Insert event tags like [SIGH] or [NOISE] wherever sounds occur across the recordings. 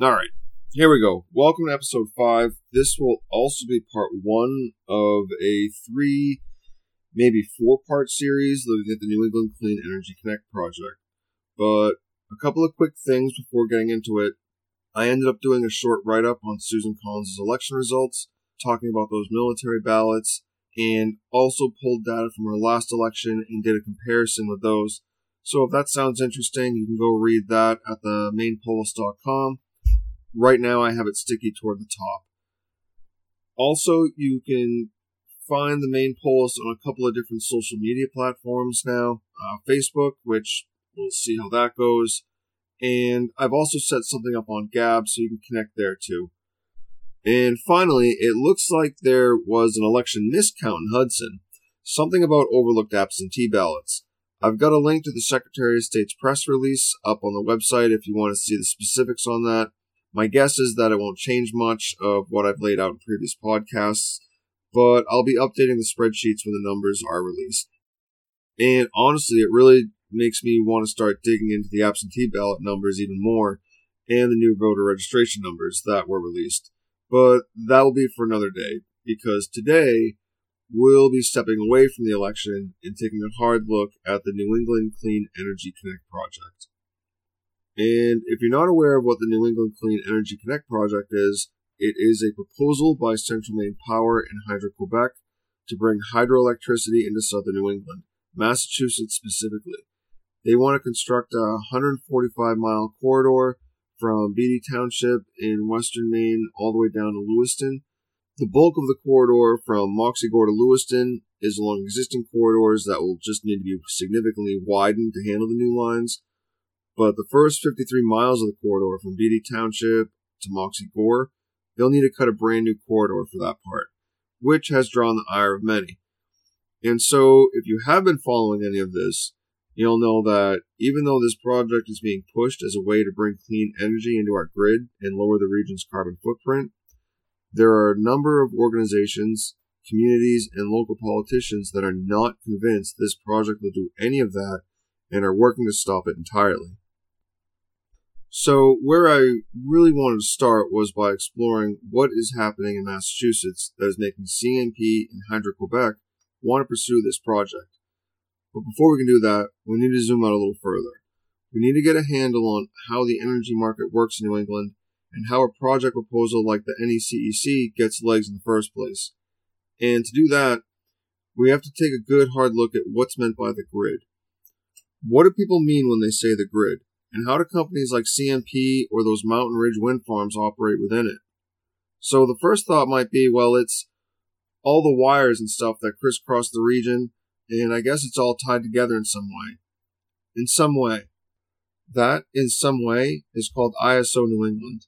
All right, here we go. Welcome to episode five. This will also be part one of a three, maybe four part series looking at the New England Clean Energy Connect project. But a couple of quick things before getting into it. I ended up doing a short write up on Susan Collins' election results, talking about those military ballots, and also pulled data from her last election and did a comparison with those. So if that sounds interesting, you can go read that at the mainepolis.com. Right now, I have it sticky toward the top. Also, you can find the Maine Polis on a couple of different social media platforms now. Uh, Facebook, which we'll see how that goes. And I've also set something up on Gab so you can connect there too. And finally, it looks like there was an election miscount in Hudson. Something about overlooked absentee ballots. I've got a link to the Secretary of State's press release up on the website if you want to see the specifics on that. My guess is that it won't change much of what I've laid out in previous podcasts, but I'll be updating the spreadsheets when the numbers are released. And honestly, it really makes me want to start digging into the absentee ballot numbers even more and the new voter registration numbers that were released. But that will be for another day, because today we'll be stepping away from the election and taking a hard look at the New England Clean Energy Connect project. And if you're not aware of what the New England Clean Energy Connect project is, it is a proposal by Central Maine Power and Hydro Quebec to bring hydroelectricity into southern New England, Massachusetts specifically. They want to construct a 145 mile corridor from Beattie Township in western Maine all the way down to Lewiston. The bulk of the corridor from Moxie Gore to Lewiston is along existing corridors that will just need to be significantly widened to handle the new lines. But the first 53 miles of the corridor from Beattie Township to Moxie Gore, they'll need to cut a brand new corridor for that part, which has drawn the ire of many. And so, if you have been following any of this, you'll know that even though this project is being pushed as a way to bring clean energy into our grid and lower the region's carbon footprint, there are a number of organizations, communities, and local politicians that are not convinced this project will do any of that and are working to stop it entirely. So, where I really wanted to start was by exploring what is happening in Massachusetts that is making CMP and Hydro Quebec want to pursue this project. But before we can do that, we need to zoom out a little further. We need to get a handle on how the energy market works in New England and how a project proposal like the NECEC gets legs in the first place. And to do that, we have to take a good hard look at what's meant by the grid. What do people mean when they say the grid? And how do companies like CMP or those Mountain Ridge wind farms operate within it? So the first thought might be, well, it's all the wires and stuff that crisscross the region, and I guess it's all tied together in some way. In some way. That, in some way, is called ISO New England.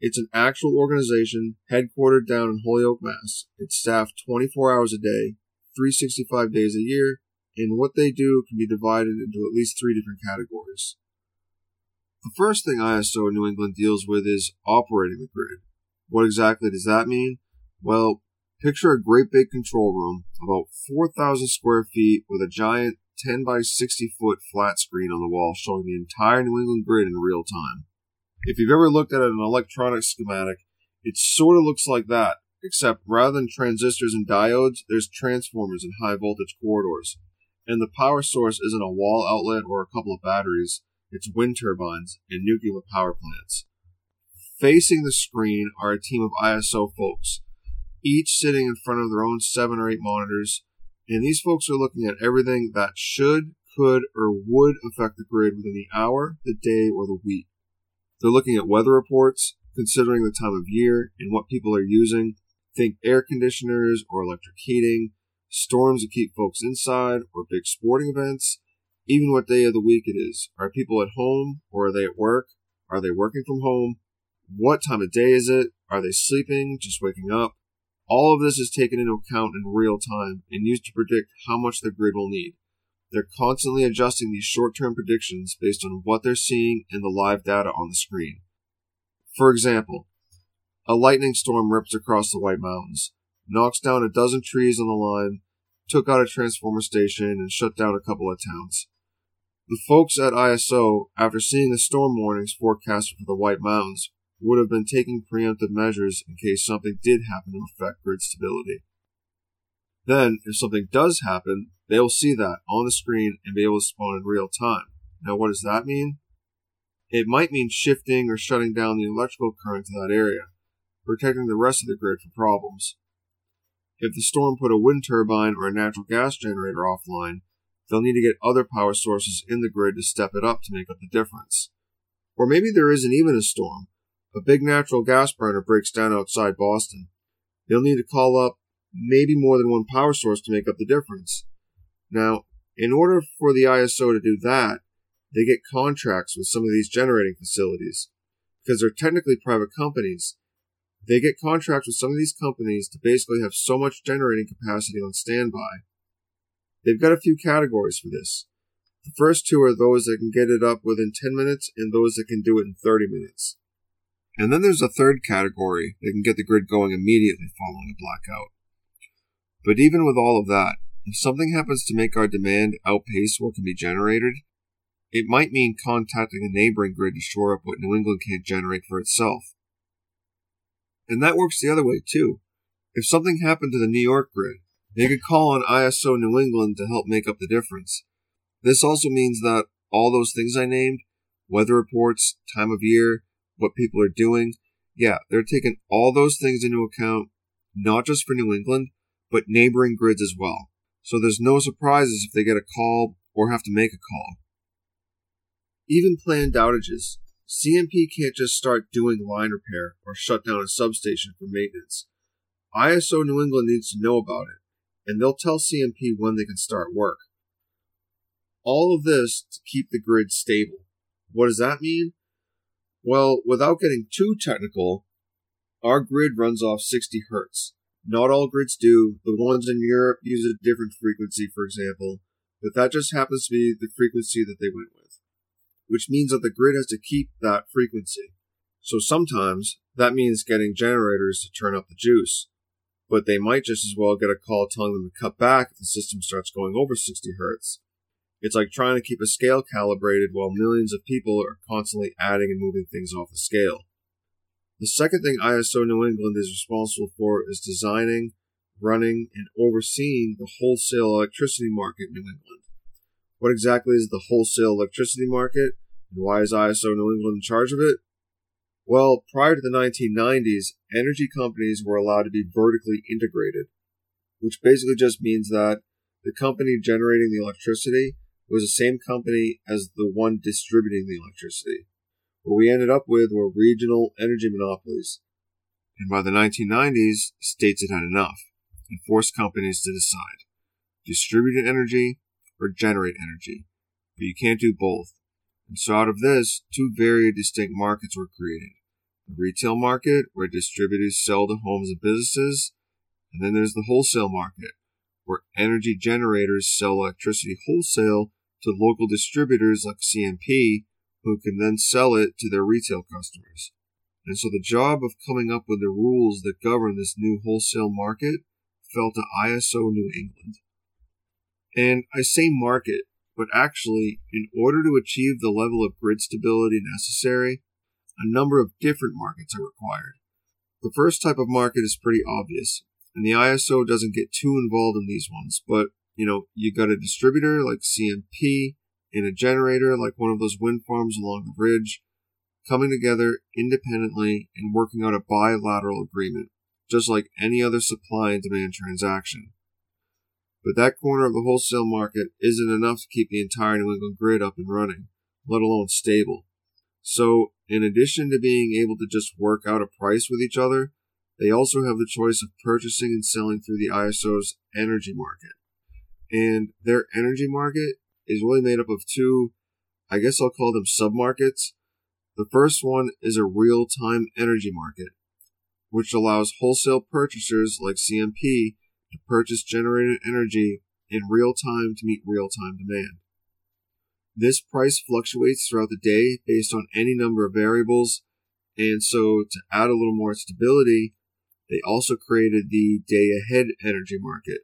It's an actual organization headquartered down in Holyoke, Mass. It's staffed 24 hours a day, 365 days a year, and what they do can be divided into at least three different categories. The first thing ISO New England deals with is operating the grid. What exactly does that mean? Well, picture a great big control room, about 4,000 square feet, with a giant 10 by 60 foot flat screen on the wall showing the entire New England grid in real time. If you've ever looked at an electronic schematic, it sort of looks like that, except rather than transistors and diodes, there's transformers and high voltage corridors. And the power source isn't a wall outlet or a couple of batteries, its wind turbines, and nuclear power plants. Facing the screen are a team of ISO folks, each sitting in front of their own seven or eight monitors, and these folks are looking at everything that should, could, or would affect the grid within the hour, the day, or the week. They're looking at weather reports, considering the time of year and what people are using. Think air conditioners or electric heating, storms that keep folks inside, or big sporting events, even what day of the week it is. Are people at home or are they at work? Are they working from home? What time of day is it? Are they sleeping, just waking up? All of this is taken into account in real time and used to predict how much the grid will need. They're constantly adjusting these short term predictions based on what they're seeing in the live data on the screen. For example, a lightning storm rips across the White Mountains, knocks down a dozen trees on the line, took out a transformer station, and shut down a couple of towns. The folks at ISO, after seeing the storm warnings forecast for the White Mountains, would have been taking preemptive measures in case something did happen to affect grid stability. Then, if something does happen, they will see that on the screen and be able to respond in real time. Now, what does that mean? It might mean shifting or shutting down the electrical current to that area, protecting the rest of the grid from problems. If the storm put a wind turbine or a natural gas generator offline, they'll need to get other power sources in the grid to step it up to make up the difference. Or maybe there isn't even a storm. A big natural gas burner breaks down outside Boston. They'll need to call up maybe more than one power source to make up the difference. Now, in order for the ISO to do that, they get contracts with some of these generating facilities because they're technically private companies. They get contracts with some of these companies to basically have so much generating capacity on standby. They've got a few categories for this. The first two are those that can get it up within 10 minutes and those that can do it in 30 minutes. And then there's a third category that can get the grid going immediately following a blackout. But even with all of that, if something happens to make our demand outpace what can be generated, it might mean contacting a neighboring grid to shore up what New England can't generate for itself. And that works the other way too. If something happened to the New York grid, they could call on ISO New England to help make up the difference. This also means that all those things I named, weather reports, time of year, what people are doing, yeah, they're taking all those things into account, not just for New England, but neighboring grids as well. So there's no surprises if they get a call or have to make a call. Even planned outages. CMP can't just start doing line repair or shut down a substation for maintenance. ISO New England needs to know about it, and they'll tell CMP when they can start work. All of this to keep the grid stable. What does that mean? Well, without getting too technical, our grid runs off 60 hertz. Not all grids do. The ones in Europe use a different frequency, for example, but that just happens to be the frequency that they went with, which means that the grid has to keep that frequency. So sometimes that means getting generators to turn up the juice, but they might just as well get a call telling them to cut back if the system starts going over 60 hertz. It's like trying to keep a scale calibrated while millions of people are constantly adding and moving things off the scale. The second thing ISO New England is responsible for is designing, running, and overseeing the wholesale electricity market in New England. What exactly is the wholesale electricity market, and why is ISO New England in charge of it? Well, prior to the 1990s, energy companies were allowed to be vertically integrated, which basically just means that the company generating the electricity was the same company as the one distributing the electricity. What we ended up with were regional energy monopolies. And by the 1990s, states had had enough and forced companies to decide distribute energy or generate energy. But you can't do both. And so out of this, two very distinct markets were created. The retail market, where distributors sell to homes and businesses, and then there's the wholesale market, where energy generators sell electricity wholesale to local distributors like CMP who can then sell it to their retail customers. And so the job of coming up with the rules that govern this new wholesale market fell to ISO New England. And I say market, but actually, in order to achieve the level of grid stability necessary, a number of different markets are required. The first type of market is pretty obvious, and the ISO doesn't get too involved in these ones, but you know, you got a distributor like CMP and a generator like one of those wind farms along the ridge coming together independently and working out a bilateral agreement, just like any other supply and demand transaction. But that corner of the wholesale market isn't enough to keep the entire New England grid up and running, let alone stable. So, in addition to being able to just work out a price with each other, they also have the choice of purchasing and selling through the ISO's energy market. And their energy market is really made up of two, I guess I'll call them submarkets. The first one is a real time energy market, which allows wholesale purchasers like CMP to purchase generated energy in real time to meet real time demand. This price fluctuates throughout the day based on any number of variables, and so to add a little more stability, they also created the day ahead energy market,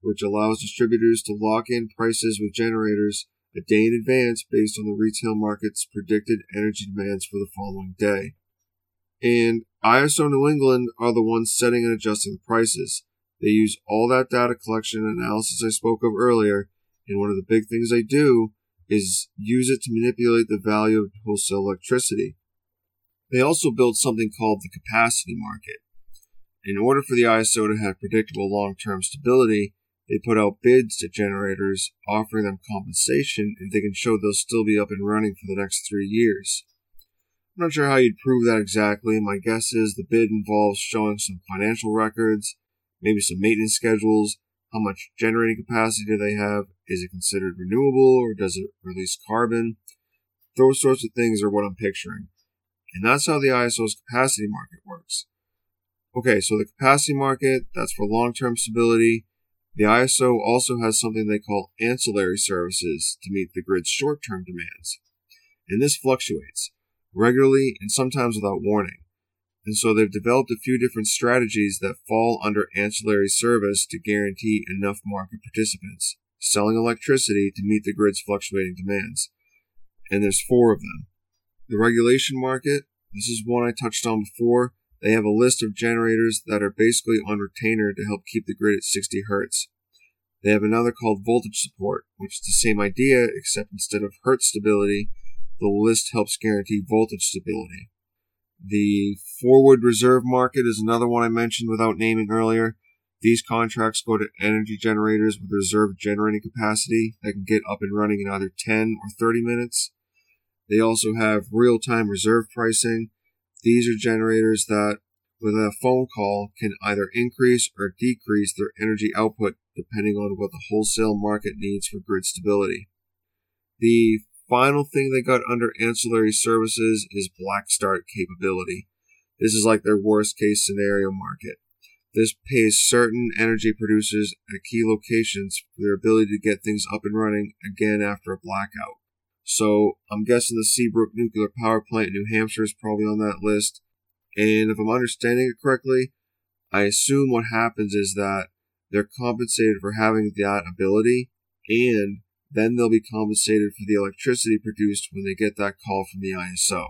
which allows distributors to lock in prices with generators a day in advance based on the retail market's predicted energy demands for the following day. And ISO New England are the ones setting and adjusting the prices. They use all that data collection and analysis I spoke of earlier, and one of the big things they do is use it to manipulate the value of wholesale electricity. They also build something called the capacity market. In order for the ISO to have predictable long-term stability, they put out bids to generators, offering them compensation if they can show they'll still be up and running for the next three years. I'm not sure how you'd prove that exactly. My guess is the bid involves showing some financial records, maybe some maintenance schedules, how much generating capacity do they have, is it considered renewable or does it release carbon? Those sorts of things are what I'm picturing. And that's how the ISO's capacity market works. Okay, so the capacity market, that's for long-term stability. The ISO also has something they call ancillary services to meet the grid's short-term demands. And this fluctuates regularly and sometimes without warning. And so they've developed a few different strategies that fall under ancillary service to guarantee enough market participants selling electricity to meet the grid's fluctuating demands. And there's four of them. The regulation market, this is one I touched on before. They have a list of generators that are basically on retainer to help keep the grid at 60 hertz. They have another called voltage support, which is the same idea, except instead of hertz stability, the list helps guarantee voltage stability. The forward reserve market is another one I mentioned without naming earlier. These contracts go to energy generators with reserve generating capacity that can get up and running in either 10 or 30 minutes. They also have real time reserve pricing. These are generators that, with a phone call, can either increase or decrease their energy output depending on what the wholesale market needs for grid stability. The final thing they got under ancillary services is black start capability. This is like their worst case scenario market. This pays certain energy producers at key locations for their ability to get things up and running again after a blackout. So I'm guessing the Seabrook nuclear power plant in New Hampshire is probably on that list. And if I'm understanding it correctly, I assume what happens is that they're compensated for having that ability and then they'll be compensated for the electricity produced when they get that call from the ISO.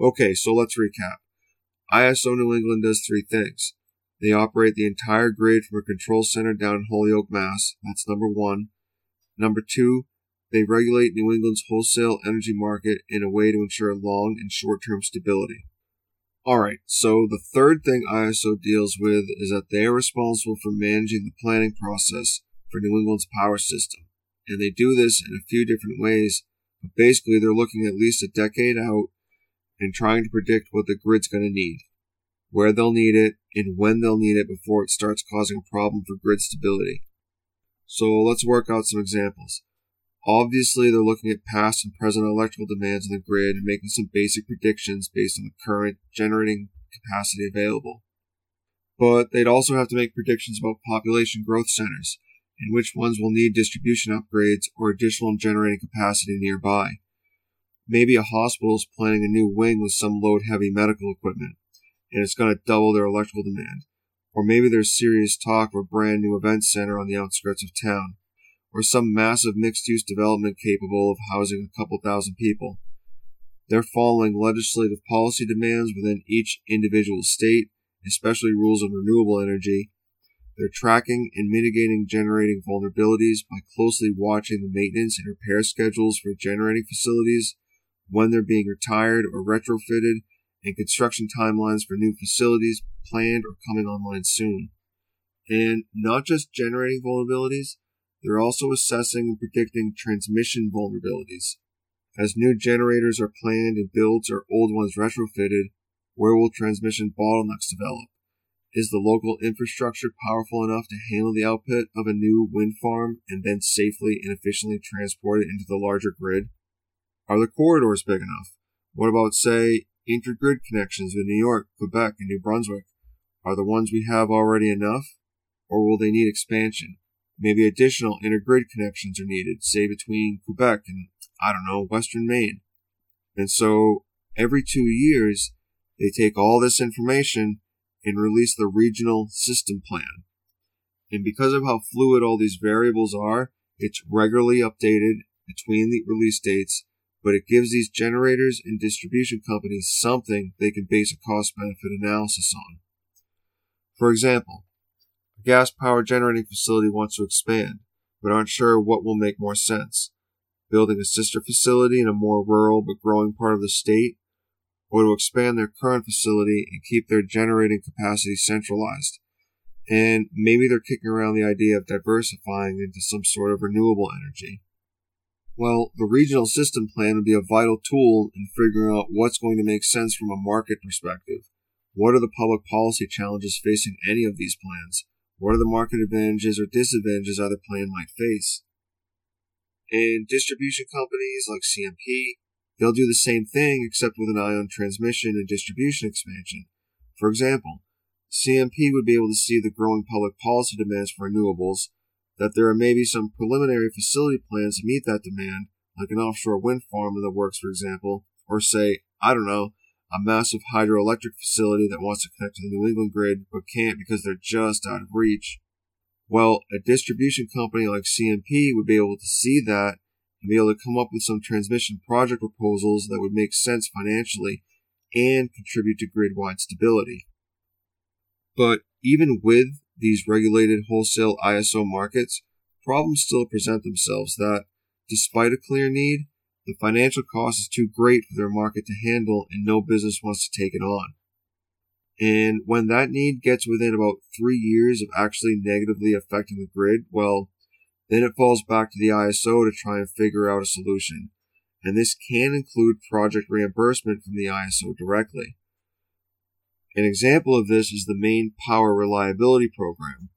Okay, so let's recap. ISO New England does three things. They operate the entire grid from a control center down in Holyoke, Mass. That's number one. Number two, they regulate New England's wholesale energy market in a way to ensure long and short term stability. Alright, so the third thing ISO deals with is that they are responsible for managing the planning process for New England's power system. And they do this in a few different ways, but basically they're looking at least a decade out and trying to predict what the grid's going to need, where they'll need it, and when they'll need it before it starts causing a problem for grid stability. So let's work out some examples. Obviously, they're looking at past and present electrical demands on the grid and making some basic predictions based on the current generating capacity available. But they'd also have to make predictions about population growth centers and which ones will need distribution upgrades or additional generating capacity nearby. Maybe a hospital is planning a new wing with some load heavy medical equipment, and it's going to double their electrical demand. Or maybe there's serious talk of a brand new event center on the outskirts of town, or some massive mixed use development capable of housing a couple thousand people. They're following legislative policy demands within each individual state, especially rules on renewable energy. They're tracking and mitigating generating vulnerabilities by closely watching the maintenance and repair schedules for generating facilities when they're being retired or retrofitted, and construction timelines for new facilities planned or coming online soon. And not just generating vulnerabilities, they're also assessing and predicting transmission vulnerabilities. As new generators are planned and built or old ones retrofitted, where will transmission bottlenecks develop? Is the local infrastructure powerful enough to handle the output of a new wind farm and then safely and efficiently transport it into the larger grid? Are the corridors big enough? What about, say, intergrid connections with New York, Quebec, and New Brunswick? Are the ones we have already enough? Or will they need expansion? Maybe additional intergrid connections are needed, say between Quebec and, I don't know, Western Maine. And so, every two years, they take all this information and release the regional system plan. And because of how fluid all these variables are, it's regularly updated between the release dates but it gives these generators and distribution companies something they can base a cost benefit analysis on. For example, a gas power generating facility wants to expand, but aren't sure what will make more sense building a sister facility in a more rural but growing part of the state, or to expand their current facility and keep their generating capacity centralized. And maybe they're kicking around the idea of diversifying into some sort of renewable energy. Well, the regional system plan would be a vital tool in figuring out what's going to make sense from a market perspective. What are the public policy challenges facing any of these plans? What are the market advantages or disadvantages either plan might face? And distribution companies like CMP, they'll do the same thing except with an eye on transmission and distribution expansion. For example, CMP would be able to see the growing public policy demands for renewables, that there are maybe some preliminary facility plans to meet that demand, like an offshore wind farm in the works, for example, or say, I don't know, a massive hydroelectric facility that wants to connect to the New England grid but can't because they're just out of reach. Well, a distribution company like CMP would be able to see that and be able to come up with some transmission project proposals that would make sense financially and contribute to grid wide stability. But even with these regulated wholesale ISO markets, problems still present themselves that, despite a clear need, the financial cost is too great for their market to handle and no business wants to take it on. And when that need gets within about three years of actually negatively affecting the grid, well, then it falls back to the ISO to try and figure out a solution. And this can include project reimbursement from the ISO directly. An example of this is the Maine Power Reliability Program.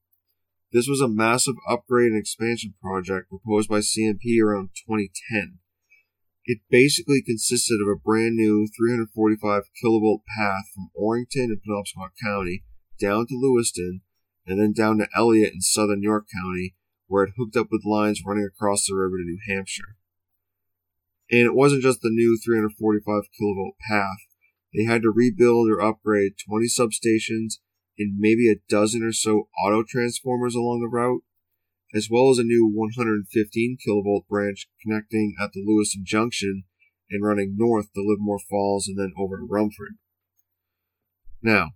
This was a massive upgrade and expansion project proposed by CMP around 2010. It basically consisted of a brand new 345 kilovolt path from Orrington in Penobscot County down to Lewiston and then down to Eliot in southern York County, where it hooked up with lines running across the river to New Hampshire. And it wasn't just the new 345 kilovolt path. They had to rebuild or upgrade 20 substations and maybe a dozen or so auto transformers along the route, as well as a new 115 kilovolt branch connecting at the Lewiston Junction and running north to Livermore Falls and then over to Rumford. Now,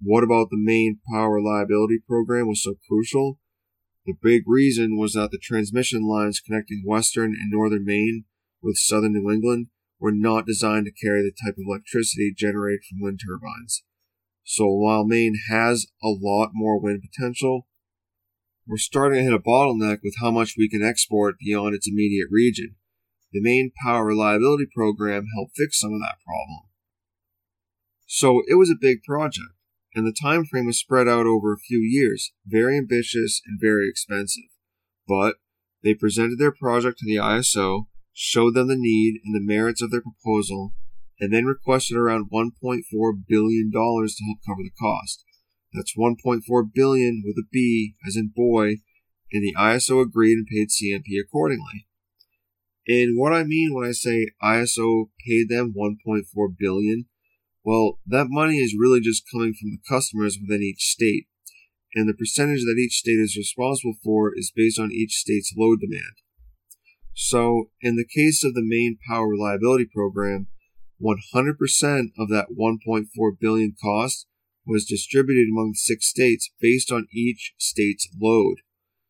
what about the Maine power reliability program was so crucial? The big reason was that the transmission lines connecting western and northern Maine with southern New England were not designed to carry the type of electricity generated from wind turbines. So while Maine has a lot more wind potential, we're starting to hit a bottleneck with how much we can export beyond its immediate region. The Maine power reliability program helped fix some of that problem. So it was a big project, and the time frame was spread out over a few years, very ambitious and very expensive. But they presented their project to the ISO, showed them the need and the merits of their proposal, and then requested around $1.4 billion to help cover the cost. That's 1.4 billion with a B as in boy, and the ISO agreed and paid CMP accordingly. And what I mean when I say ISO paid them 1.4 billion, well, that money is really just coming from the customers within each state, and the percentage that each state is responsible for is based on each state's load demand. So, in the case of the Maine power reliability program, 100% of that 1.4 billion cost was distributed among the six states based on each state's load.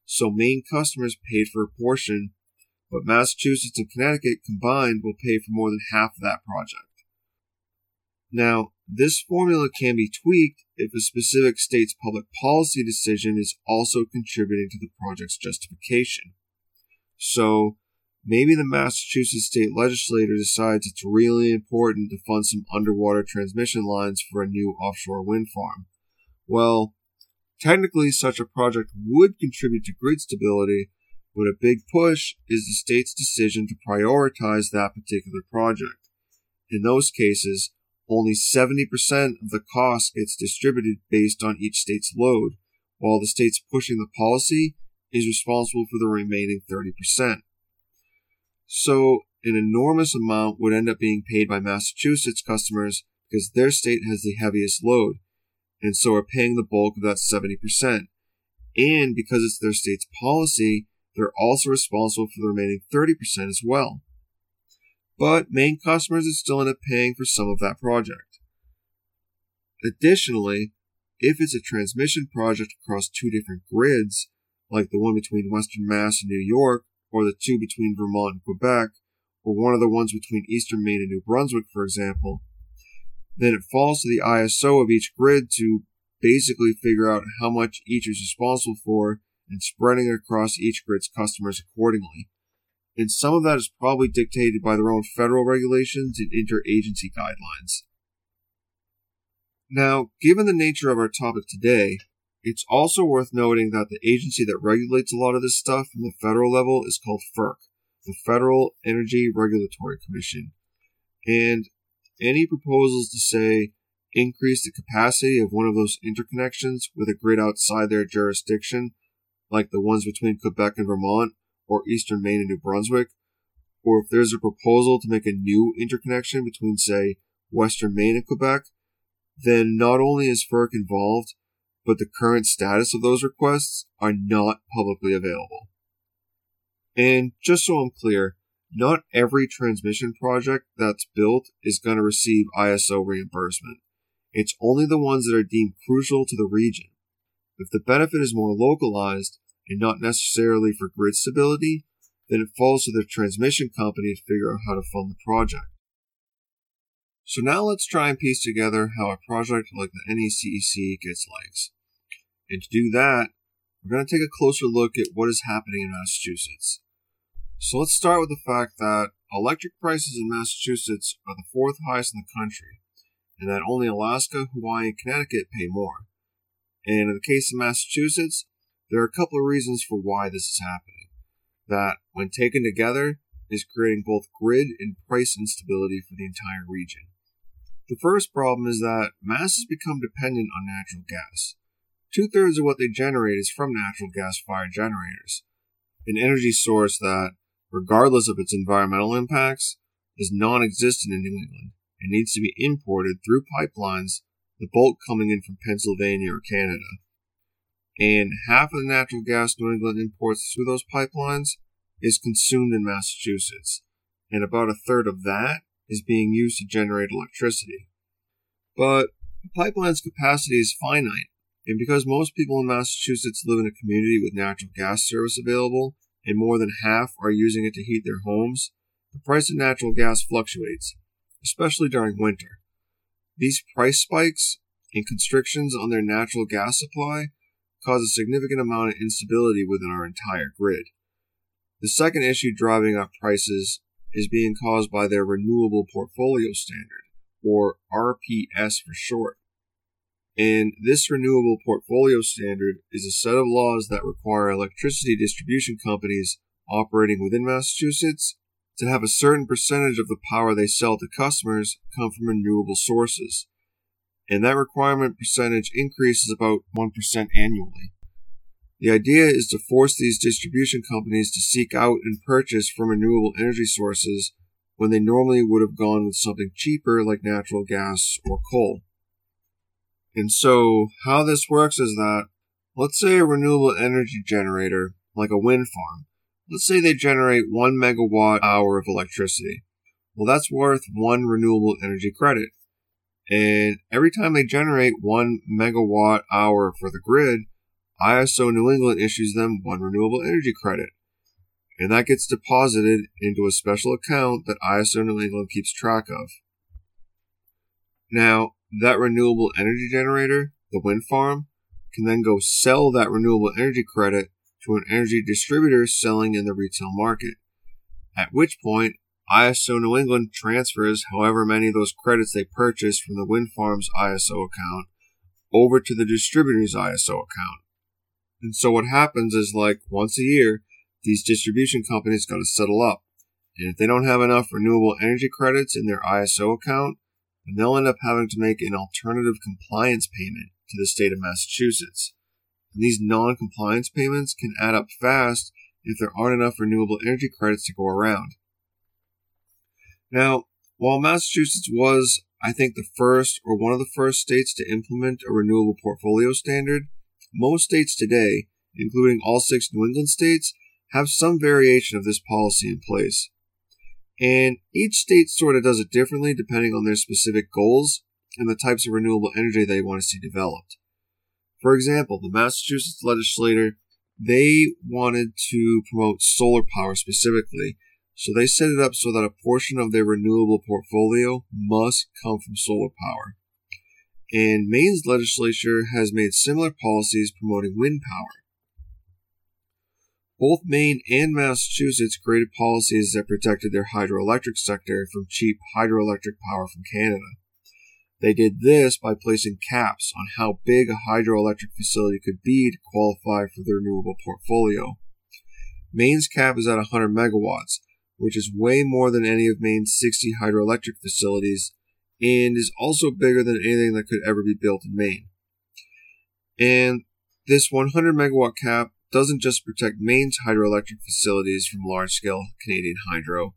So Maine customers paid for a portion, but Massachusetts and Connecticut combined will pay for more than half of that project. Now, this formula can be tweaked if a specific state's public policy decision is also contributing to the project's justification. So, maybe the Massachusetts state legislature decides it's really important to fund some underwater transmission lines for a new offshore wind farm. Well, technically, such a project would contribute to grid stability, but a big push is the state's decision to prioritize that particular project. In those cases, only 70% of the cost gets distributed based on each state's load, while the state's pushing the policy is responsible for the remaining 30%. So an enormous amount would end up being paid by Massachusetts customers because their state has the heaviest load, and so are paying the bulk of that 70%. And because it's their state's policy, they're also responsible for the remaining 30% as well. But Maine customers would still end up paying for some of that project. Additionally, if it's a transmission project across two different grids, like the one between Western Mass and New York, or the two between Vermont and Quebec, or one of the ones between Eastern Maine and New Brunswick, for example, then it falls to the ISO of each grid to basically figure out how much each is responsible for and spreading it across each grid's customers accordingly. And some of that is probably dictated by their own federal regulations and interagency guidelines. Now, given the nature of our topic today, it's also worth noting that the agency that regulates a lot of this stuff from the federal level is called FERC, the Federal Energy Regulatory Commission. And any proposals to say increase the capacity of one of those interconnections with a grid outside their jurisdiction, like the ones between Quebec and Vermont, or eastern Maine and New Brunswick, or if there's a proposal to make a new interconnection between, say, western Maine and Quebec, then not only is FERC involved, but the current status of those requests are not publicly available. And just so I'm clear, not every transmission project that's built is going to receive ISO reimbursement. It's only the ones that are deemed crucial to the region. If the benefit is more localized and not necessarily for grid stability, then it falls to the transmission company to figure out how to fund the project. So now let's try and piece together how a project like the NECEC gets legs. And to do that, we're going to take a closer look at what is happening in Massachusetts. So let's start with the fact that electric prices in Massachusetts are the fourth highest in the country, and that only Alaska, Hawaii, and Connecticut pay more. And in the case of Massachusetts, there are a couple of reasons for why this is happening. That, when taken together, is creating both grid and price instability for the entire region. The first problem is that masses become dependent on natural gas. Two thirds of what they generate is from natural gas fired generators, an energy source that, regardless of its environmental impacts, is non existent in New England and needs to be imported through pipelines, the bulk coming in from Pennsylvania or Canada. And half of the natural gas New England imports through those pipelines is consumed in Massachusetts, and about a third of that is being used to generate electricity. But the pipeline's capacity is finite, and because most people in Massachusetts live in a community with natural gas service available, and more than half are using it to heat their homes, the price of natural gas fluctuates, especially during winter. These price spikes and constrictions on their natural gas supply cause a significant amount of instability within our entire grid. The second issue driving up prices is being caused by their Renewable Portfolio Standard, or RPS for short. And this Renewable Portfolio Standard is a set of laws that require electricity distribution companies operating within Massachusetts to have a certain percentage of the power they sell to customers come from renewable sources. And that requirement percentage increases about 1% annually. The idea is to force these distribution companies to seek out and purchase from renewable energy sources when they normally would have gone with something cheaper like natural gas or coal. And so, how this works is that, let's say a renewable energy generator, like a wind farm, let's say they generate one megawatt hour of electricity. Well, that's worth one renewable energy credit. And every time they generate one megawatt hour for the grid, ISO New England issues them one renewable energy credit. And that gets deposited into a special account that ISO New England keeps track of. Now, that renewable energy generator, the wind farm, can then go sell that renewable energy credit to an energy distributor selling in the retail market. At which point, ISO New England transfers however many of those credits they purchased from the wind farm's ISO account over to the distributor's ISO account. And so what happens is like once a year, these distribution companies got to settle up. And if they don't have enough renewable energy credits in their ISO account, then they'll end up having to make an alternative compliance payment to the state of Massachusetts. And these non compliance payments can add up fast if there aren't enough renewable energy credits to go around. Now, while Massachusetts was, I think, the first or one of the first states to implement a renewable portfolio standard, most states today, including all six New England states, have some variation of this policy in place. And each state sort of does it differently depending on their specific goals and the types of renewable energy they want to see developed. For example, the Massachusetts legislature, they wanted to promote solar power specifically, so they set it up so that a portion of their renewable portfolio must come from solar power. And Maine's legislature has made similar policies promoting wind power. Both Maine and Massachusetts created policies that protected their hydroelectric sector from cheap hydroelectric power from Canada. They did this by placing caps on how big a hydroelectric facility could be to qualify for the renewable portfolio. Maine's cap is at 100 megawatts, which is way more than any of Maine's 60 hydroelectric facilities and is also bigger than anything that could ever be built in Maine. And this 100 megawatt cap doesn't just protect Maine's hydroelectric facilities from large scale Canadian hydro,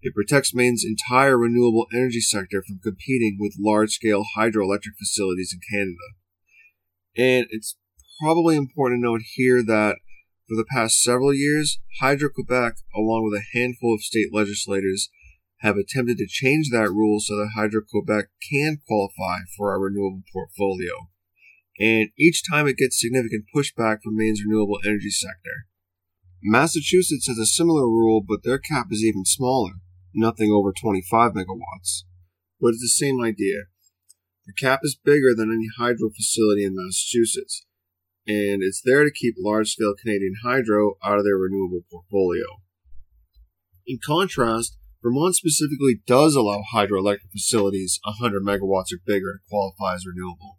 it protects Maine's entire renewable energy sector from competing with large scale hydroelectric facilities in Canada. And it's probably important to note here that for the past several years, Hydro Quebec, along with a handful of state legislators, have attempted to change that rule so that Hydro Quebec can qualify for our renewable portfolio and each time it gets significant pushback from Maine's renewable energy sector. Massachusetts has a similar rule, but their cap is even smaller, nothing over 25 megawatts. But it's the same idea. The cap is bigger than any hydro facility in Massachusetts, and it's there to keep large scale Canadian hydro out of their renewable portfolio. In contrast, Vermont specifically does allow hydroelectric facilities 100 megawatts or bigger to qualify as renewable.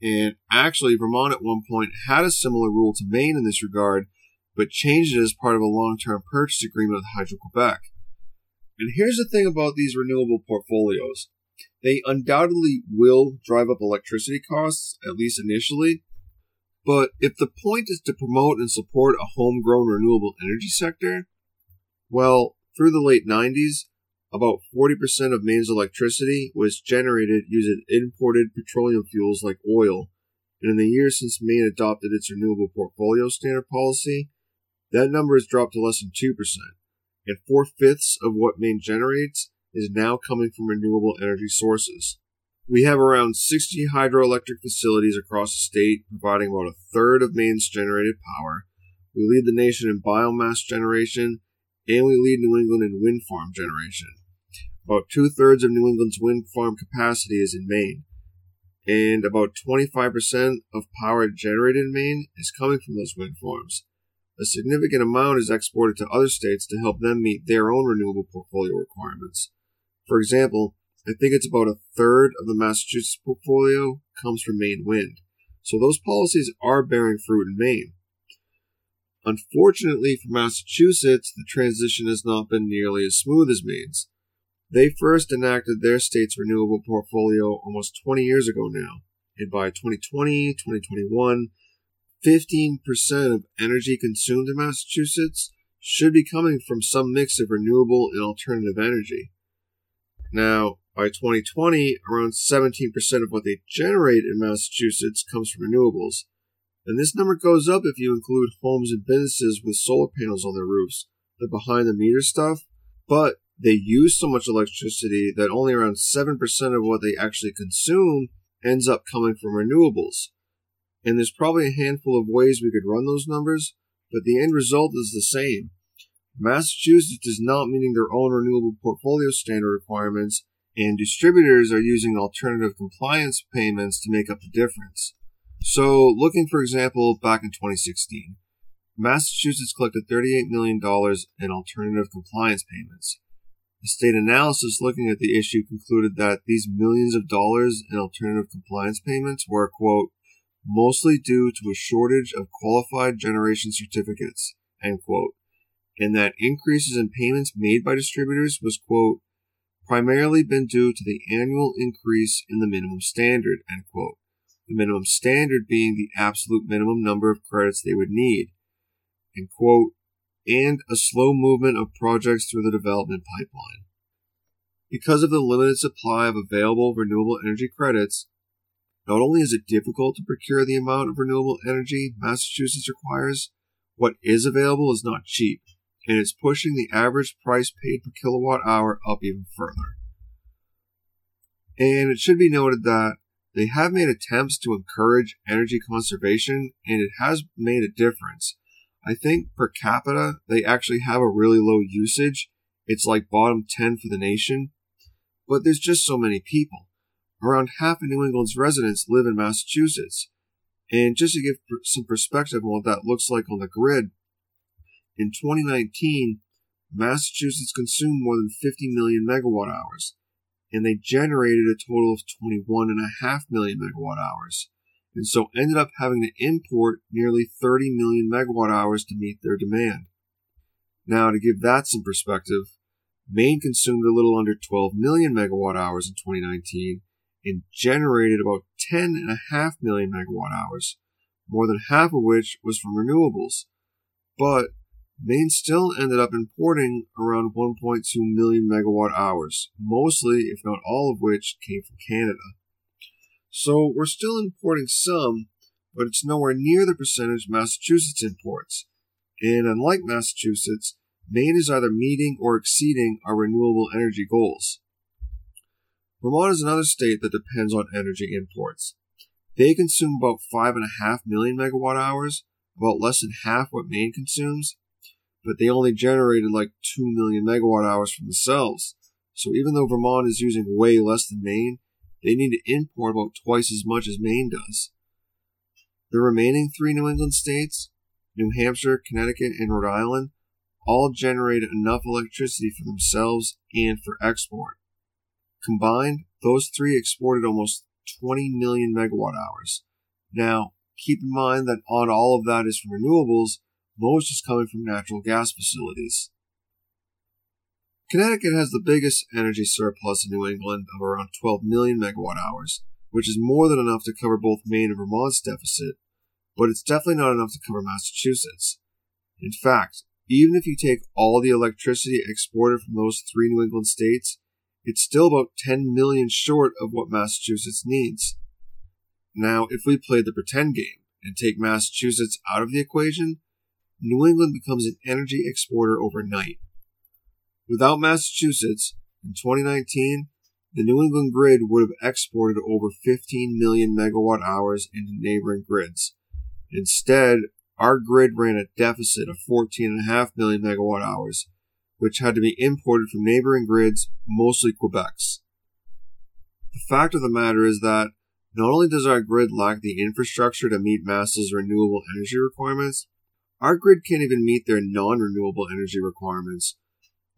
And actually, Vermont at one point had a similar rule to Maine in this regard, but changed it as part of a long term purchase agreement with Hydro Quebec. And here's the thing about these renewable portfolios they undoubtedly will drive up electricity costs, at least initially. But if the point is to promote and support a homegrown renewable energy sector, well, through the late 90s, about 40% of Maine's electricity was generated using imported petroleum fuels like oil, and in the years since Maine adopted its renewable portfolio standard policy, that number has dropped to less than 2%, and four fifths of what Maine generates is now coming from renewable energy sources. We have around 60 hydroelectric facilities across the state, providing about a third of Maine's generated power. We lead the nation in biomass generation, and we lead New England in wind farm generation. About two thirds of New England's wind farm capacity is in Maine, and about 25% of power generated in Maine is coming from those wind farms. A significant amount is exported to other states to help them meet their own renewable portfolio requirements. For example, I think it's about a third of the Massachusetts portfolio comes from Maine wind. So those policies are bearing fruit in Maine. Unfortunately for Massachusetts, the transition has not been nearly as smooth as Maine's. They first enacted their state's renewable portfolio almost 20 years ago now, and by 2020, 2021, 15% of energy consumed in Massachusetts should be coming from some mix of renewable and alternative energy. Now, by 2020, around 17% of what they generate in Massachusetts comes from renewables, and this number goes up if you include homes and businesses with solar panels on their roofs, the behind the meter stuff, but they use so much electricity that only around 7% of what they actually consume ends up coming from renewables. And there's probably a handful of ways we could run those numbers, but the end result is the same. Massachusetts is not meeting their own renewable portfolio standard requirements, and distributors are using alternative compliance payments to make up the difference. So, looking for example, back in 2016, Massachusetts collected $38 million in alternative compliance payments. A state analysis looking at the issue concluded that these millions of dollars in alternative compliance payments were, quote, mostly due to a shortage of qualified generation certificates, end quote, and that increases in payments made by distributors was, quote, primarily been due to the annual increase in the minimum standard, end quote the minimum standard being the absolute minimum number of credits they would need, and quote, and a slow movement of projects through the development pipeline. Because of the limited supply of available renewable energy credits, not only is it difficult to procure the amount of renewable energy Massachusetts requires, what is available is not cheap, and it's pushing the average price paid per kilowatt hour up even further. And it should be noted that they have made attempts to encourage energy conservation, and it has made a difference. I think per capita, they actually have a really low usage. It's like bottom 10 for the nation. But there's just so many people. Around half of New England's residents live in Massachusetts. And just to give some perspective on what that looks like on the grid, in 2019, Massachusetts consumed more than 50 million megawatt hours, and they generated a total of 21.5 million megawatt hours, and so ended up having to import nearly 30 million megawatt hours to meet their demand. Now, to give that some perspective, Maine consumed a little under 12 million megawatt hours in 2019 and generated about 10.5 million megawatt hours, more than half of which was from renewables. But Maine still ended up importing around 1.2 million megawatt hours, mostly, if not all of which, came from Canada. So we're still importing some, but it's nowhere near the percentage Massachusetts imports. And unlike Massachusetts, Maine is either meeting or exceeding our renewable energy goals. Vermont is another state that depends on energy imports. They consume about 5.5 million megawatt hours, about less than half what Maine consumes, but they only generated like 2 million megawatt hours from themselves. So even though Vermont is using way less than Maine, they need to import about twice as much as Maine does. The remaining three New England states, New Hampshire, Connecticut, and Rhode Island, all generated enough electricity for themselves and for export. Combined, those three exported almost 20 million megawatt hours. Now, keep in mind that not all of that is from renewables, most is coming from natural gas facilities. Connecticut has the biggest energy surplus in New England of around 12 million megawatt hours, which is more than enough to cover both Maine and Vermont's deficit, but it's definitely not enough to cover Massachusetts. In fact, even if you take all the electricity exported from those three New England states, it's still about 10 million short of what Massachusetts needs. Now, if we play the pretend game and take Massachusetts out of the equation, New England becomes an energy exporter overnight. Without Massachusetts, in 2019, the New England grid would have exported over 15 million megawatt hours into neighboring grids. Instead, our grid ran a deficit of 14.5 million megawatt hours, which had to be imported from neighboring grids, mostly Quebec's. The fact of the matter is that not only does our grid lack the infrastructure to meet Mass's renewable energy requirements, our grid can't even meet their non renewable energy requirements.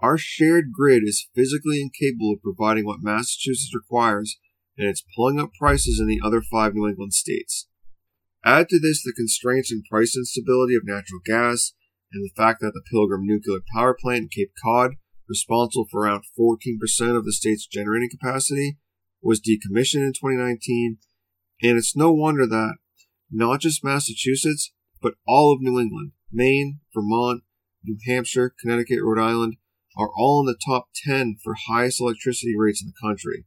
Our shared grid is physically incapable of providing what Massachusetts requires, and it's pulling up prices in the other five New England states. Add to this the constraints and price instability of natural gas, and the fact that the Pilgrim nuclear power plant in Cape Cod, responsible for around 14% of the state's generating capacity, was decommissioned in 2019, and it's no wonder that not just Massachusetts, but all of New England, Maine, Vermont, New Hampshire, Connecticut, Rhode Island are all in the top 10 for highest electricity rates in the country.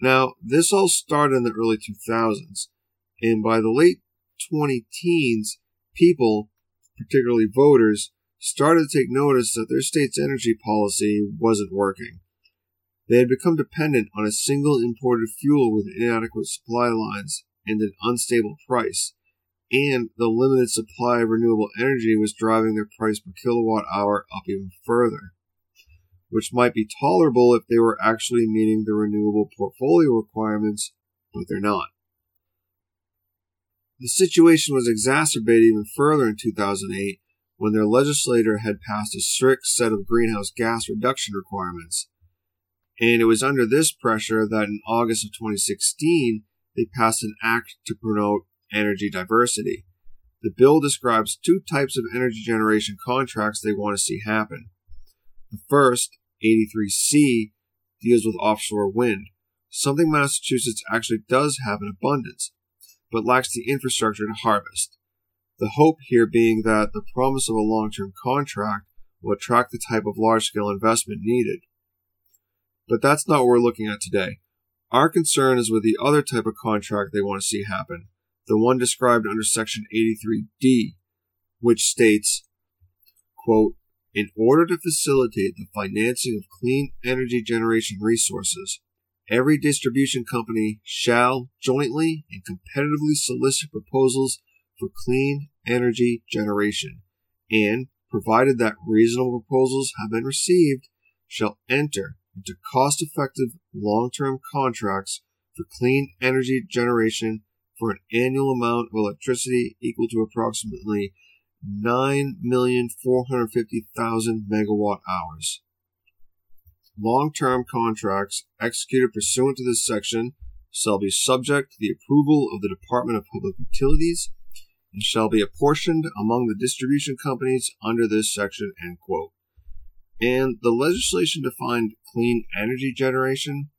Now, this all started in the early 2000s, and by the late 20 teens, people, particularly voters, started to take notice that their state's energy policy wasn't working. They had become dependent on a single imported fuel with inadequate supply lines and an unstable price, and the limited supply of renewable energy was driving their price per kilowatt hour up even further, which might be tolerable if they were actually meeting the renewable portfolio requirements, but they're not. The situation was exacerbated even further in 2008 when their legislator had passed a strict set of greenhouse gas reduction requirements. And it was under this pressure that in August of 2016, they passed an act to promote energy diversity. The bill describes two types of energy generation contracts they want to see happen. The first, 83C, deals with offshore wind, something Massachusetts actually does have in abundance, but lacks the infrastructure to harvest. The hope here being that the promise of a long term contract will attract the type of large scale investment needed. But that's not what we're looking at today. Our concern is with the other type of contract they want to see happen the one described under Section 83D, which states, quote, In order to facilitate the financing of clean energy generation resources, every distribution company shall jointly and competitively solicit proposals for clean energy generation, and, provided that reasonable proposals have been received, shall enter into cost effective long term contracts for clean energy generation for an annual amount of electricity equal to approximately 9,450,000 megawatt hours. Long term contracts executed pursuant to this section shall be subject to the approval of the Department of Public Utilities and shall be apportioned among the distribution companies under this section. End quote. And the legislation defined clean energy generation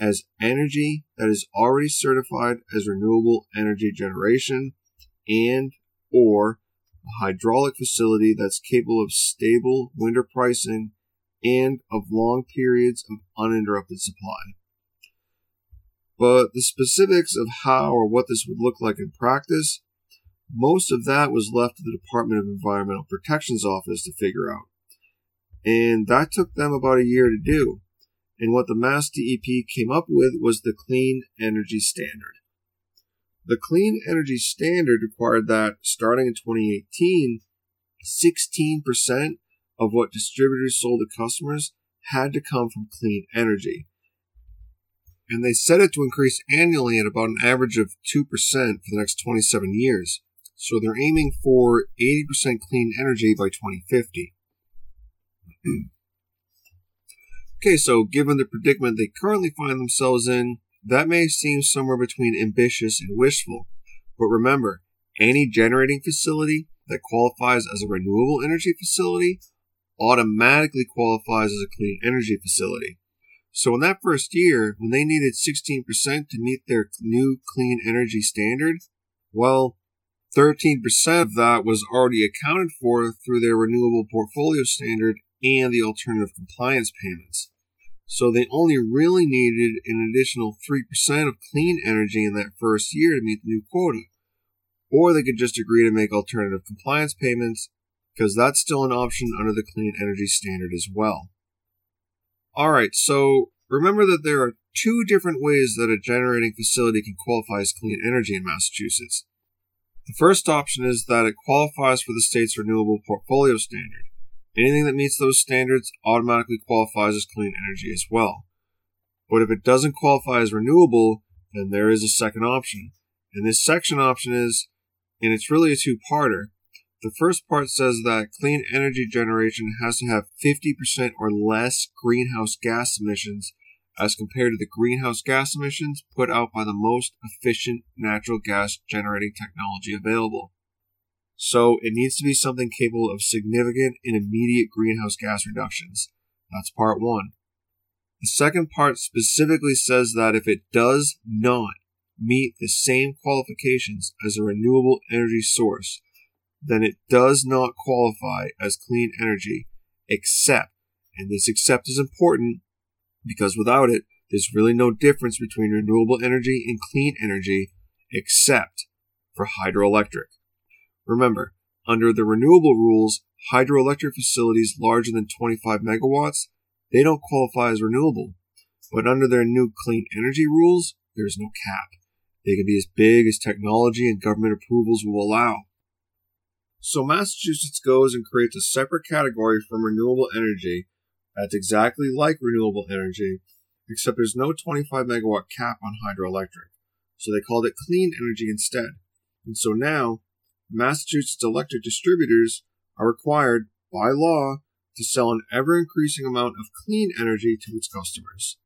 as energy that is already certified as renewable energy generation and or a hydraulic facility that's capable of stable winter pricing and of long periods of uninterrupted supply. But the specifics of how or what this would look like in practice, most of that was left to the Department of Environmental Protection's office to figure out. And that took them about a year to do. And what the Mass DEP came up with was the Clean Energy Standard. The Clean Energy Standard required that, starting in 2018, 16% of what distributors sold to customers had to come from clean energy. And they set it to increase annually at about an average of 2% for the next 27 years. So they're aiming for 80% clean energy by 2050. [CLEARS THROAT] okay, so given the predicament they currently find themselves in, that may seem somewhere between ambitious and wishful, but remember, any generating facility that qualifies as a renewable energy facility automatically qualifies as a clean energy facility. So in that first year, when they needed 16% to meet their new clean energy standard, well, 13% of that was already accounted for through their renewable portfolio standard and the alternative compliance payments. So they only really needed an additional 3% of clean energy in that first year to meet the new quota. Or they could just agree to make alternative compliance payments because that's still an option under the clean energy standard as well. Alright, so remember that there are two different ways that a generating facility can qualify as clean energy in Massachusetts. The first option is that it qualifies for the state's renewable portfolio standard. Anything that meets those standards automatically qualifies as clean energy as well. But if it doesn't qualify as renewable, then there is a second option. And this second option is, and it's really a two parter. The first part says that clean energy generation has to have 50% or less greenhouse gas emissions as compared to the greenhouse gas emissions put out by the most efficient natural gas generating technology available. So it needs to be something capable of significant and immediate greenhouse gas reductions. That's part one. The second part specifically says that if it does not meet the same qualifications as a renewable energy source, then it does not qualify as clean energy, except, and this except is important because without it, there's really no difference between renewable energy and clean energy except for hydroelectric. Remember, under the renewable rules, hydroelectric facilities larger than 25 megawatts, they don't qualify as renewable. But under their new clean energy rules, there's no cap. They can be as big as technology and government approvals will allow. So Massachusetts goes and creates a separate category from renewable energy that's exactly like renewable energy, except there's no 25 megawatt cap on hydroelectric. So they called it clean energy instead. And so now Massachusetts electric distributors are required by law to sell an ever increasing amount of clean energy to its customers.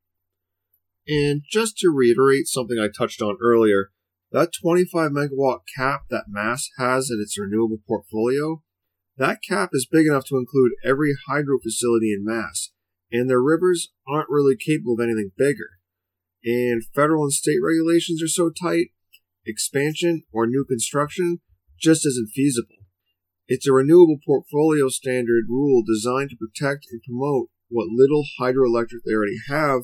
And just to reiterate something I touched on earlier, that 25 megawatt cap that Mass has in its renewable portfolio, that cap is big enough to include every hydro facility in Mass, and their rivers aren't really capable of anything bigger. And federal and state regulations are so tight, expansion or new construction just isn't feasible. It's a renewable portfolio standard rule designed to protect and promote what little hydroelectric they already have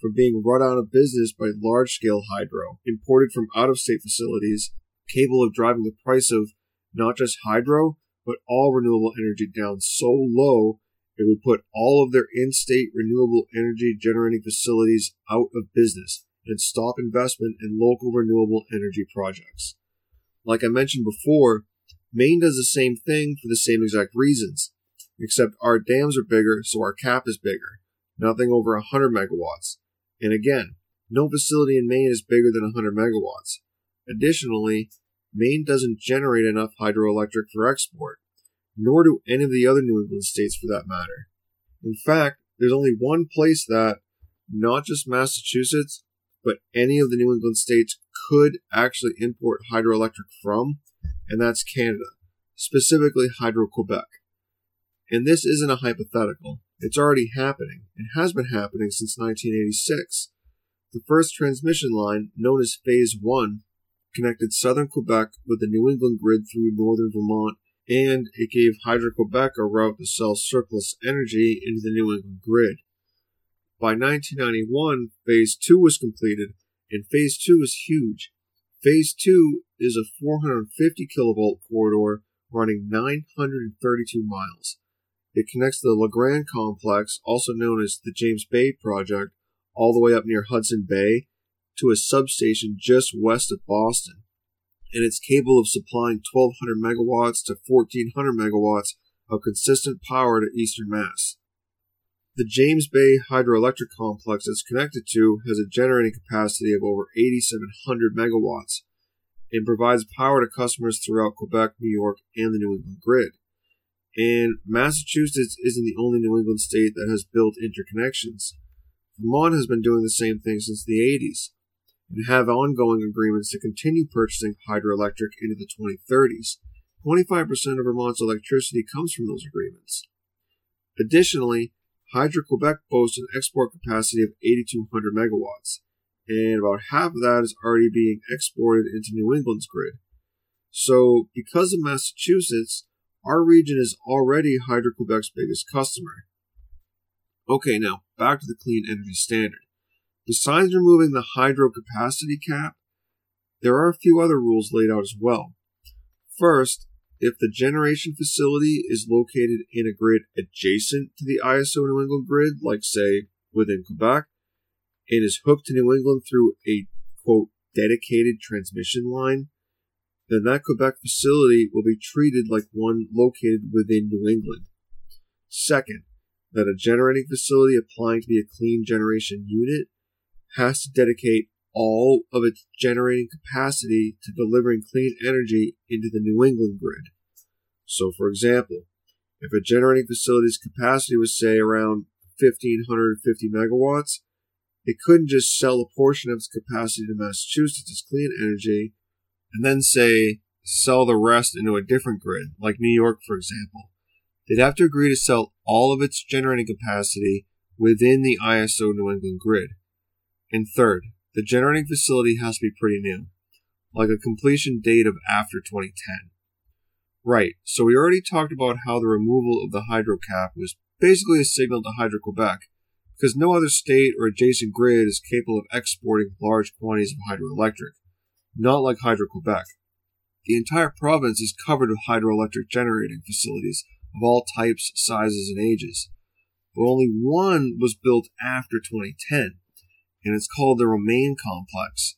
from being run out of business by large scale hydro, imported from out of state facilities, capable of driving the price of not just hydro, but all renewable energy down so low it would put all of their in state renewable energy generating facilities out of business and stop investment in local renewable energy projects. Like I mentioned before, Maine does the same thing for the same exact reasons, except our dams are bigger, so our cap is bigger. Nothing over 100 megawatts. And again, no facility in Maine is bigger than 100 megawatts. Additionally, Maine doesn't generate enough hydroelectric for export, nor do any of the other New England states for that matter. In fact, there's only one place that, not just Massachusetts, but any of the New England states could actually import hydroelectric from, and that's Canada, specifically Hydro Quebec. And this isn't a hypothetical. It's already happening It has been happening since 1986. The first transmission line, known as Phase 1, connected southern Quebec with the New England grid through northern Vermont, and it gave Hydro Quebec a route to sell surplus energy into the New England grid. By 1991, Phase 2 was completed, and Phase 2 is huge. Phase 2 is a 450 kilovolt corridor running 932 miles. It connects the La Grande complex, also known as the James Bay Project, all the way up near Hudson Bay to a substation just west of Boston. And it's capable of supplying 1200 megawatts to 1400 megawatts of consistent power to eastern Mass. The James Bay Hydroelectric Complex it's connected to has a generating capacity of over 8,700 megawatts and provides power to customers throughout Quebec, New York, and the New England grid. And Massachusetts isn't the only New England state that has built interconnections. Vermont has been doing the same thing since the 80s and have ongoing agreements to continue purchasing hydroelectric into the 2030s. 25% of Vermont's electricity comes from those agreements. Additionally, Hydro Quebec boasts an export capacity of 8,200 megawatts, and about half of that is already being exported into New England's grid. So, because of Massachusetts, our region is already Hydro Quebec's biggest customer. Okay, now back to the Clean Energy Standard. Besides removing the hydro capacity cap, there are a few other rules laid out as well. First, if the generation facility is located in a grid adjacent to the ISO New England grid, like say within Quebec, and is hooked to New England through a quote dedicated transmission line, then that Quebec facility will be treated like one located within New England. Second, that a generating facility applying to be a clean generation unit has to dedicate all of its generating capacity to delivering clean energy into the New England grid. So, for example, if a generating facility's capacity was, say, around 1550 megawatts, it couldn't just sell a portion of its capacity to Massachusetts as clean energy and then, say, sell the rest into a different grid, like New York, for example. They'd have to agree to sell all of its generating capacity within the ISO New England grid. And third, the generating facility has to be pretty new, like a completion date of after 2010. Right, so we already talked about how the removal of the hydro cap was basically a signal to Hydro Quebec, because no other state or adjacent grid is capable of exporting large quantities of hydroelectric, not like Hydro Quebec. The entire province is covered with hydroelectric generating facilities of all types, sizes, and ages, but only one was built after 2010 and it's called the Romaine Complex,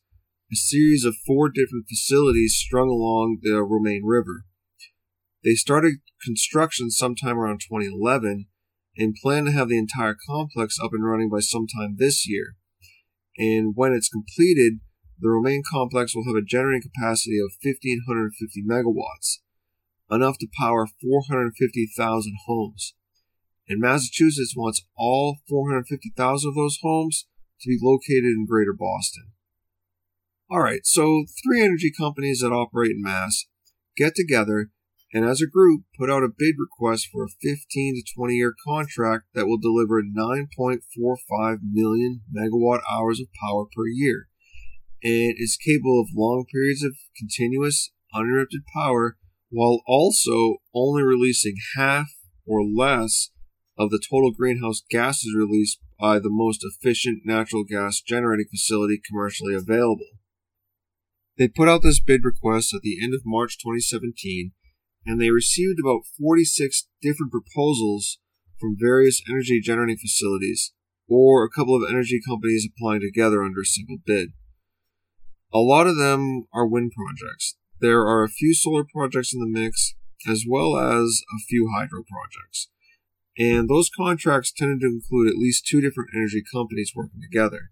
a series of four different facilities strung along the Romaine River. They started construction sometime around 2011 and plan to have the entire complex up and running by sometime this year. And when it's completed, the Romaine complex will have a generating capacity of 1,550 megawatts, enough to power 450,000 homes. And Massachusetts wants all 450,000 of those homes to be located in Greater Boston. Alright, so three energy companies that operate in Mass get together and as a group put out a bid request for a 15 to 20 year contract that will deliver 9.45 million megawatt hours of power per year and is capable of long periods of continuous uninterrupted power while also only releasing half or less of the total greenhouse gases released by the most efficient natural gas generating facility commercially available. They put out this bid request at the end of March 2017, and they received about 46 different proposals from various energy generating facilities or a couple of energy companies applying together under a single bid. A lot of them are wind projects. There are a few solar projects in the mix, as well as a few hydro projects. And those contracts tended to include at least two different energy companies working together.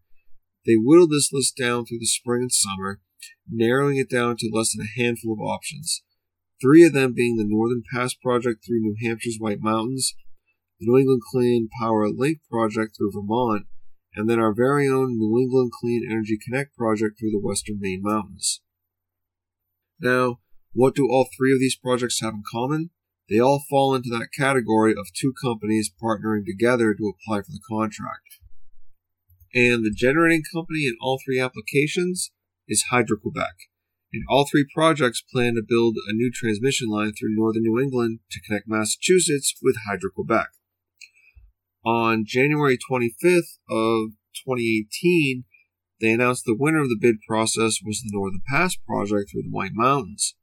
They whittled this list down through the spring and summer, narrowing it down to less than a handful of options. Three of them being the Northern Pass project through New Hampshire's White Mountains, the New England Clean Power Link project through Vermont, and then our very own New England Clean Energy Connect project through the Western Maine Mountains. Now, what do all three of these projects have in common? They all fall into that category of two companies partnering together to apply for the contract. And the generating company in all three applications is Hydro Quebec. And all three projects plan to build a new transmission line through northern New England to connect Massachusetts with Hydro Quebec. On January 25th of 2018, they announced the winner of the bid process was the Northern Pass project through the White Mountains.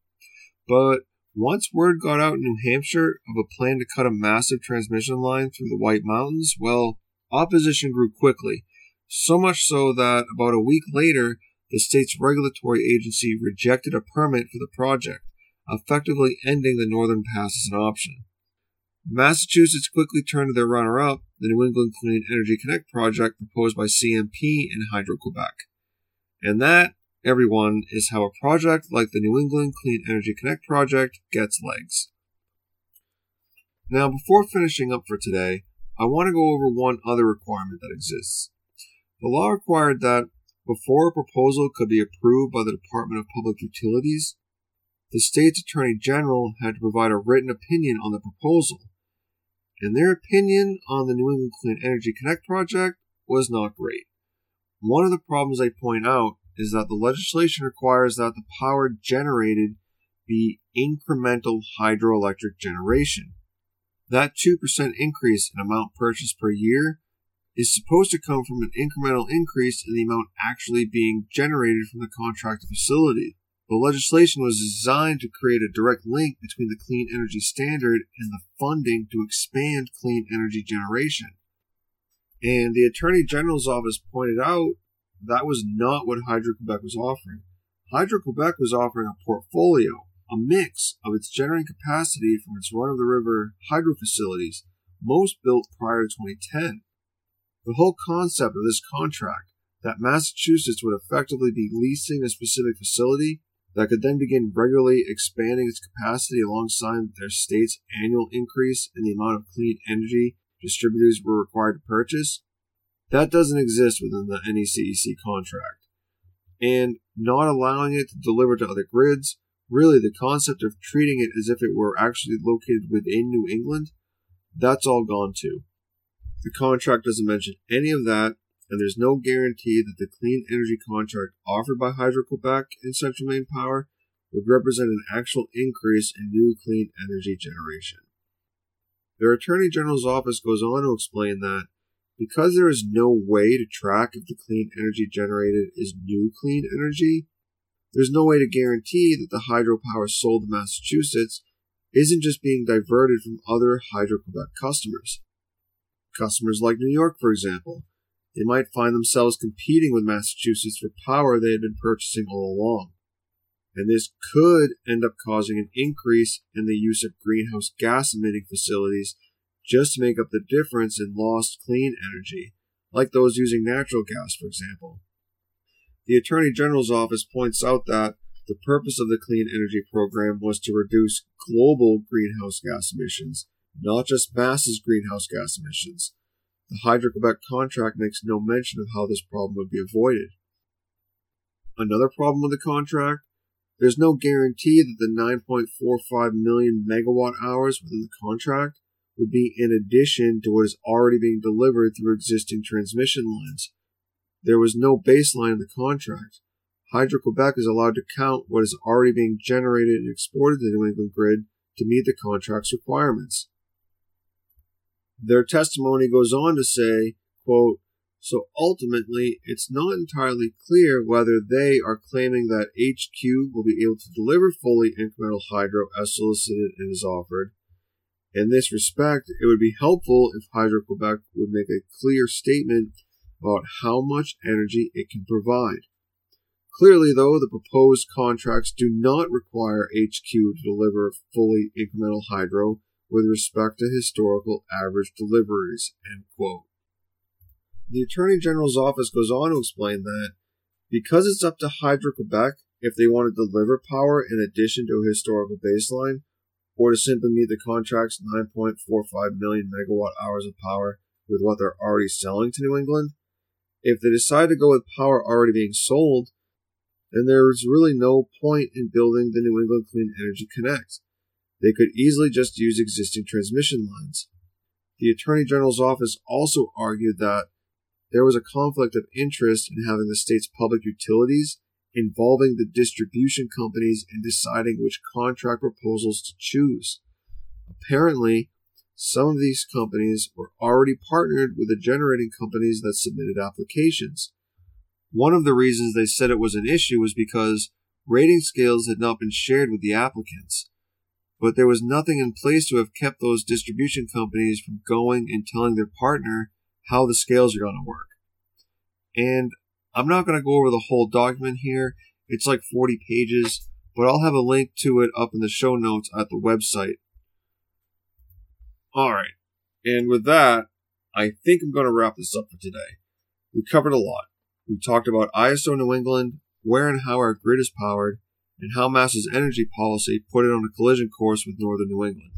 But once word got out in New Hampshire of a plan to cut a massive transmission line through the White Mountains, well, opposition grew quickly. So much so that about a week later, the state's regulatory agency rejected a permit for the project, effectively ending the Northern Pass as an option. Massachusetts quickly turned to their runner up, the New England Clean Energy Connect project proposed by CMP and Hydro Quebec. And that, everyone, is how a project like the New England Clean Energy Connect project gets legs. Now, before finishing up for today, I want to go over one other requirement that exists. The law required that before a proposal could be approved by the Department of Public Utilities, the state's Attorney General had to provide a written opinion on the proposal and their opinion on the New England Clean Energy Connect project was not great. One of the problems they point out is that the legislation requires that the power generated be incremental hydroelectric generation. That 2% increase in amount purchased per year is supposed to come from an incremental increase in the amount actually being generated from the contracted facility. The legislation was designed to create a direct link between the clean energy standard and the funding to expand clean energy generation. And the Attorney General's office pointed out that was not what Hydro Quebec was offering. Hydro Quebec was offering a portfolio, a mix of its generating capacity from its run of the river hydro facilities, most built prior to 2010. The whole concept of this contract, that Massachusetts would effectively be leasing a specific facility that could then begin regularly expanding its capacity alongside their state's annual increase in the amount of clean energy distributors were required to purchase, that doesn't exist within the NECEC contract. And not allowing it to deliver to other grids, really the concept of treating it as if it were actually located within New England, that's all gone too. The contract doesn't mention any of that, and there's no guarantee that the clean energy contract offered by Hydro Quebec and Central Maine Power would represent an actual increase in new clean energy generation. Their Attorney General's office goes on to explain that because there is no way to track if the clean energy generated is new clean energy, there's no way to guarantee that the hydropower sold to Massachusetts isn't just being diverted from other Hydro Quebec customers. Customers like New York, for example, they might find themselves competing with Massachusetts for power they had been purchasing all along. And this could end up causing an increase in the use of greenhouse gas emitting facilities just to make up the difference in lost clean energy, like those using natural gas, for example. The Attorney General's office points out that the purpose of the Clean Energy Program was to reduce global greenhouse gas emissions, not just Mass's greenhouse gas emissions. The Hydro Quebec contract makes no mention of how this problem would be avoided. Another problem with the contract there's no guarantee that the 9.45 million megawatt hours within the contract would be in addition to what is already being delivered through existing transmission lines. There was no baseline in the contract. Hydro Quebec is allowed to count what is already being generated and exported to the New England grid to meet the contract's requirements. Their testimony goes on to say, quote, So ultimately, it's not entirely clear whether they are claiming that HQ will be able to deliver fully incremental hydro as solicited and is offered. In this respect, it would be helpful if Hydro Quebec would make a clear statement about how much energy it can provide. Clearly, though, the proposed contracts do not require HQ to deliver fully incremental hydro with respect to historical average deliveries. The Attorney General's office goes on to explain that because it's up to Hydro Quebec if they want to deliver power in addition to a historical baseline, or to simply meet the contract's 9.45 million megawatt hours of power with what they're already selling to New England, if they decide to go with power already being sold, then there is really no point in building the New England Clean Energy Connect. They could easily just use existing transmission lines. The Attorney General's office also argued that there was a conflict of interest in having the state's public utilities involving the distribution companies in deciding which contract proposals to choose. Apparently, some of these companies were already partnered with the generating companies that submitted applications. One of the reasons they said it was an issue was because rating scales had not been shared with the applicants. But there was nothing in place to have kept those distribution companies from going and telling their partner how the scales are going to work. And I'm not going to go over the whole document here. It's like 40 pages, but I'll have a link to it up in the show notes at the website. All right. And with that, I think I'm going to wrap this up for today. We covered a lot. We talked about ISO New England, where and how our grid is powered, and how Mass's energy policy put it on a collision course with Northern New England.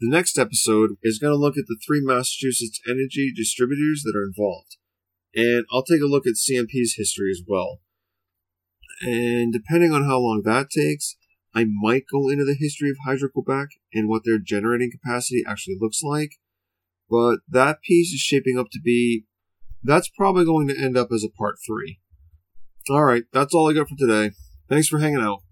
The next episode is going to look at the three Massachusetts energy distributors that are involved. And I'll take a look at CMP's history as well. And depending on how long that takes, I might go into the history of Hydro Quebec and what their generating capacity actually looks like. But that piece is shaping up to be, that's probably going to end up as a part three. Alright, that's all I got for today. Thanks for hanging out.